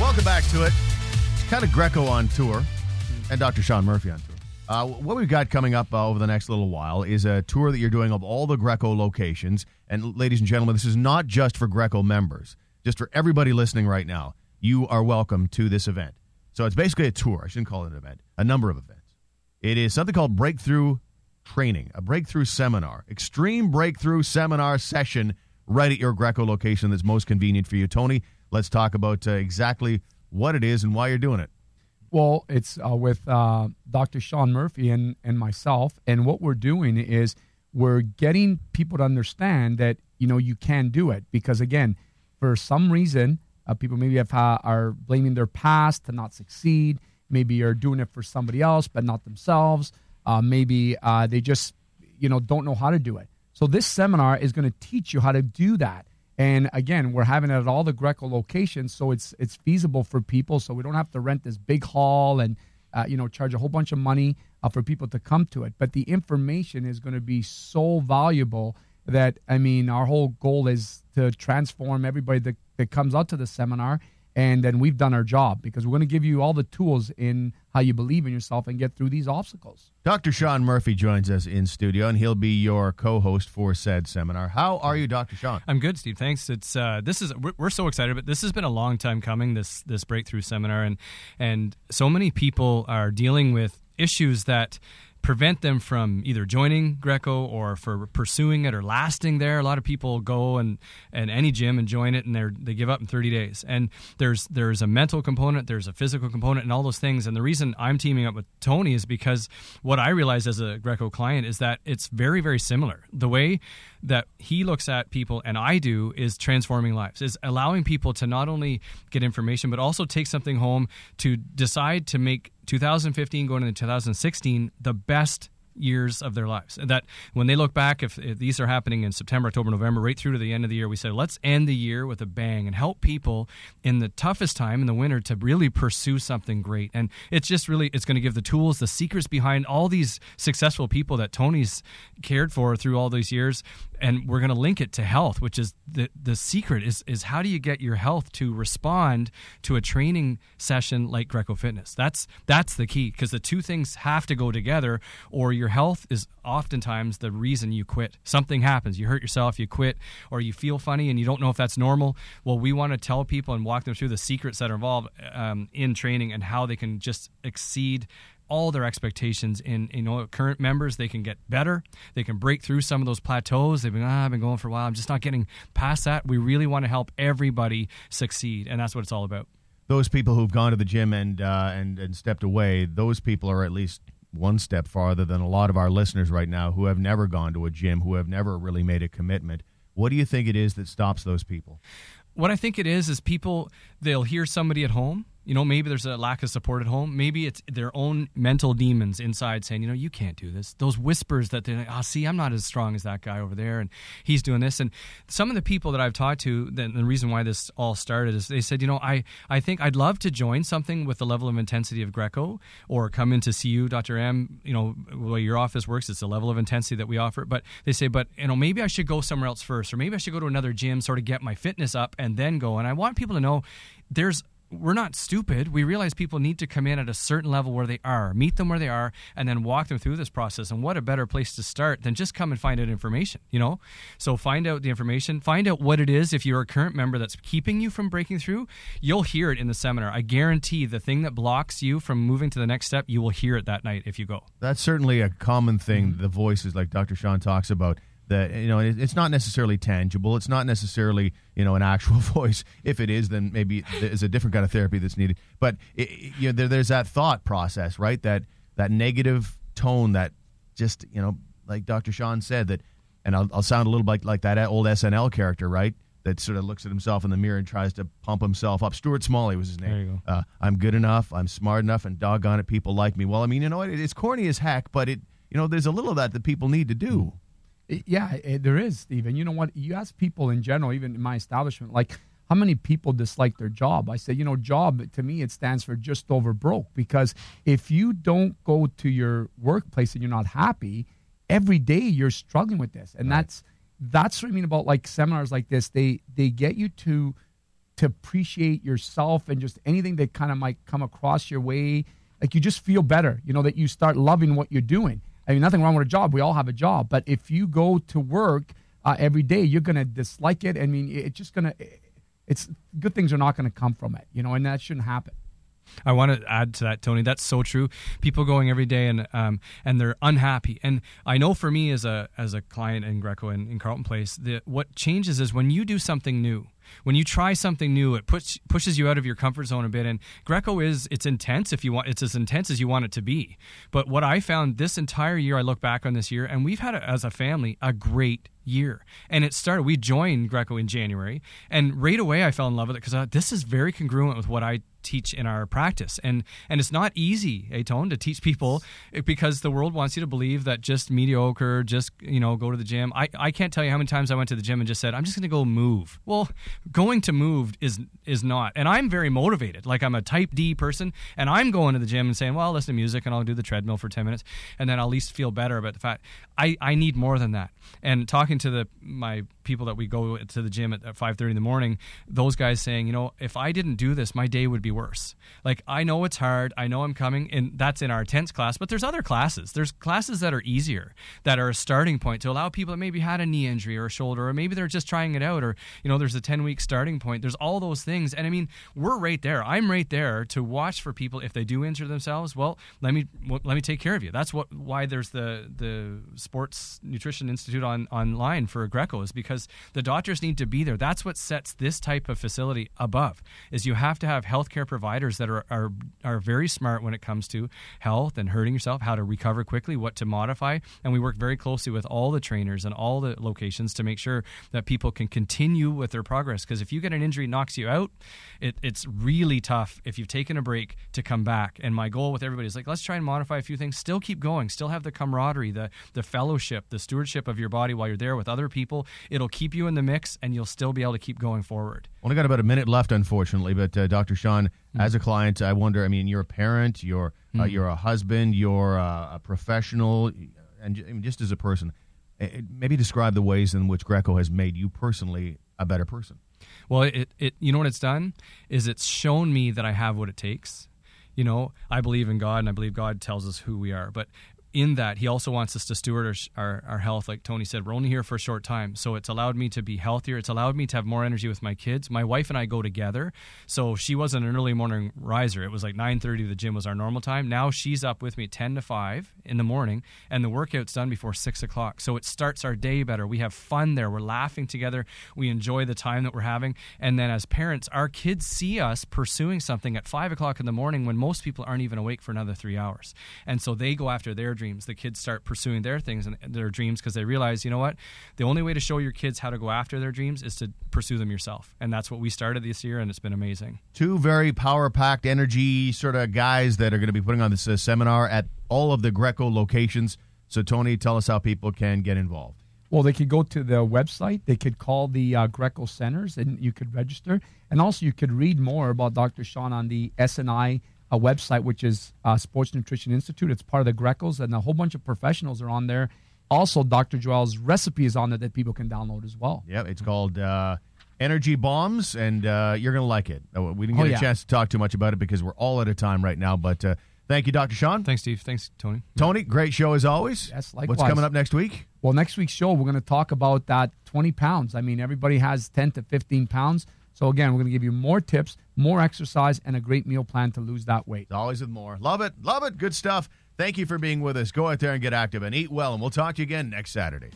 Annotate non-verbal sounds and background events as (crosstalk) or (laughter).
Welcome back to it. It's Kind of Greco on tour, and Dr. Sean Murphy on tour. Uh, what we've got coming up uh, over the next little while is a tour that you're doing of all the Greco locations. And, ladies and gentlemen, this is not just for Greco members, just for everybody listening right now. You are welcome to this event. So it's basically a tour. I shouldn't call it an event, a number of events. It is something called Breakthrough Training, a breakthrough seminar, extreme breakthrough seminar session right at your Greco location that's most convenient for you. Tony, let's talk about uh, exactly what it is and why you're doing it. Well, it's uh, with uh, Dr. Sean Murphy and, and myself. And what we're doing is we're getting people to understand that, you know, you can do it. Because, again, for some reason, uh, people maybe have, uh, are blaming their past to not succeed. Maybe you're doing it for somebody else, but not themselves. Uh, maybe uh, they just, you know, don't know how to do it. So this seminar is going to teach you how to do that. And again, we're having it at all the Greco locations, so it's it's feasible for people. So we don't have to rent this big hall and uh, you know charge a whole bunch of money uh, for people to come to it. But the information is going to be so valuable that I mean, our whole goal is to transform everybody that, that comes out to the seminar and then we've done our job because we're going to give you all the tools in how you believe in yourself and get through these obstacles. Dr. Sean Murphy joins us in studio, and he'll be your co-host for said seminar. How are you, Dr. Sean? I'm good, Steve. Thanks. It's uh, this is we're, we're so excited, but this has been a long time coming. This this breakthrough seminar, and and so many people are dealing with issues that prevent them from either joining Greco or for pursuing it or lasting there. A lot of people go and, and any gym and join it and they they give up in 30 days. And there's there's a mental component, there's a physical component, and all those things. And the reason I'm teaming up with Tony is because what I realized as a Greco client is that it's very very similar. The way that he looks at people and I do is transforming lives, is allowing people to not only get information but also take something home to decide to make 2015 going into 2016 the best years of their lives. That when they look back, if, if, these are happening in September, October, November, right through to the end of the year, we say, let's end the year with a bang and help people in the toughest time in the winter to really pursue something great. And it's just really, it's going to give the tools, the secrets behind all these successful people that Tony's cared for through all these years. And we're going to link it to health, which is the, the secret is, is how do you get your health to respond to a training session like Greco Fitness? That's, that's the key because the two things have to go together or you're your health is oftentimes the reason you quit. Something happens, you hurt yourself, you quit, or you feel funny and you don't know if that's normal. Well, we want to tell people and walk them through the secrets that are involved um, in training and how they can just exceed all their expectations in you know current members. They can get better. They can break through some of those plateaus. They've been ah, i've been going for a while. I'm just not getting past that. We really want to help everybody succeed and that's what it's all about. Those people who've gone to the gym and uh, and and stepped away those people are at least one step farther than a lot of our listeners right now who have never gone to a gym, who have never really made a commitment. What do you think it is that stops those people? What I think it is is people they'll hear somebody at home you know, maybe there's a lack of support at home. Maybe it's their own mental demons inside saying, you know, you can't do this. Those whispers that they're like, oh, see, I'm not as strong as that guy over there, and he's doing this. And some of the people that I've talked to, the, the reason why this all started is they said, you know, I, I think I'd love to join something with the level of intensity of Greco or come in to see you, Dr. M, you know, the way your office works, it's the level of intensity that we offer. But they say, but, you know, maybe I should go somewhere else first, or maybe I should go to another gym, sort of get my fitness up and then go. And I want people to know there's we're not stupid. We realize people need to come in at a certain level where they are, meet them where they are, and then walk them through this process. And what a better place to start than just come and find out information, you know? So find out the information, find out what it is if you're a current member that's keeping you from breaking through. You'll hear it in the seminar. I guarantee the thing that blocks you from moving to the next step, you will hear it that night if you go. That's certainly a common thing. The voices, like Dr. Sean talks about, that you know it's not necessarily tangible it's not necessarily you know an actual (laughs) voice if it is then maybe there's a different kind of therapy that's needed but it, you know there, there's that thought process right that that negative tone that just you know like dr sean said that and i'll, I'll sound a little like like that old snl character right that sort of looks at himself in the mirror and tries to pump himself up. Stuart Smalley was his name. There you go. Uh, I'm good enough. I'm smart enough, and doggone it, people like me. Well, I mean, you know, it, it's corny as heck, but it, you know, there's a little of that that people need to do. Yeah, it, there is, Stephen. You know what? You ask people in general, even in my establishment, like how many people dislike their job? I say, you know, job to me it stands for just over broke because if you don't go to your workplace and you're not happy, every day you're struggling with this, and right. that's that's what I mean about like seminars like this. They they get you to to appreciate yourself and just anything that kind of might come across your way. Like you just feel better, you know, that you start loving what you're doing. I mean, nothing wrong with a job. We all have a job. But if you go to work uh, every day, you're going to dislike it. I mean, it's just going to, it's good things are not going to come from it, you know, and that shouldn't happen. I want to add to that, Tony. That's so true. People going every day and um, and they're unhappy. And I know for me as a as a client in Greco in, in Carleton Place, that what changes is when you do something new when you try something new, it push, pushes you out of your comfort zone a bit. And Greco is it's intense if you want. It's as intense as you want it to be. But what I found this entire year, I look back on this year, and we've had a, as a family a great year. And it started. We joined Greco in January, and right away I fell in love with it because this is very congruent with what I teach in our practice. And and it's not easy, Atone, to teach people because the world wants you to believe that just mediocre, just you know, go to the gym. I, I can't tell you how many times I went to the gym and just said, I'm just gonna go move. Well, going to move is is not. And I'm very motivated. Like I'm a type D person and I'm going to the gym and saying, Well, I'll listen to music and I'll do the treadmill for ten minutes and then I'll at least feel better about the fact I, I need more than that. And talking to the my people that we go to the gym at, at 5.30 in the morning those guys saying you know if i didn't do this my day would be worse. Like i know it's hard. I know i'm coming and that's in our tense class but there's other classes. There's classes that are easier that are a starting point to allow people that maybe had a knee injury or a shoulder or maybe they're just trying it out or you know there's a 10 week starting point. There's all those things. And i mean we're right there. I'm right there to watch for people if they do injure themselves. Well let me let me take care of you. That's what why there's the the sports nutrition institute on online for greco is because the doctors need to be there. That's what sets this type of facility above. Is you have to have healthcare providers that are are, are very smart when it comes to health and hurting yourself, how to recover quickly, what to modify, and we work very closely with all the trainers and all the locations to make sure that people can continue with their progress. Because if you get an injury knocks you out, it, it's really tough if you've taken a break to come back. And my goal with everybody is like, let's try and modify a few things. Still keep going. Still have the camaraderie, the the fellowship, the stewardship of your body while you're there with other people. It'll It'll keep you in the mix, and you'll still be able to keep going forward. Only got about a minute left, unfortunately. But uh, Dr. Sean, mm-hmm. as a client, I wonder. I mean, you're a parent, you're uh, mm-hmm. you're a husband, you're uh, a professional, and I mean, just as a person, maybe describe the ways in which Greco has made you personally a better person. Well, it, it you know what it's done is it's shown me that I have what it takes you know i believe in god and i believe god tells us who we are but in that, he also wants us to steward our, our, our, health. Like Tony said, we're only here for a short time. So it's allowed me to be healthier. It's allowed me to have more energy with my kids. My wife and I go together. So she wasn't an early morning riser. It was like 9.30 the gym was our normal time. Now she's up with me 10 to 5 in the morning, and the workout's done before 6 o'clock. So it starts our day better. We have fun there. We're laughing together. We enjoy the time that we're having. And then as parents, our kids see us pursuing something at 5 o'clock in the morning when most people aren't even awake for another three hours. And so they go after their dreams. The kids start pursuing their things and their dreams because they realize, you know what? The only way to show your kids how to go after their dreams is to pursue them yourself. And that's what we started this year, and it's been amazing. Two very power packed, energy sort of guys that are going to be putting on this uh, seminar at all of the Greco locations. So, Tony, tell us how people can get involved. Well, they could go to the website. They could call the uh, Greco centers, and you could register. And also, you could read more about Dr. Sean on the SNI a website which is uh, Sports Nutrition Institute. It's part of the Grecos, and a whole bunch of professionals are on there. Also, Dr. Joel's recipe is on there that people can download as well. Yeah, it's called uh, Energy Bombs, and uh, you're going to like it. Uh, we didn't get oh, yeah. a chance to talk too much about it because we're all out of time right now, but. Uh, thank you, Dr. Sean. Thanks, Steve. Thanks, Tony. Tony, great show as always. Yes, likewise. What's coming up next week? Well, next week's show, we're going to talk about that 20 pounds. I mean, everybody has 10 to 15 pounds. So again, we're going to give you more tips, more exercise, and a great meal plan to lose that weight. Always with more. Love it. Love it. Good stuff. Thank you for being with us. Go out there and get active and eat well, and we'll talk to you again next Saturday.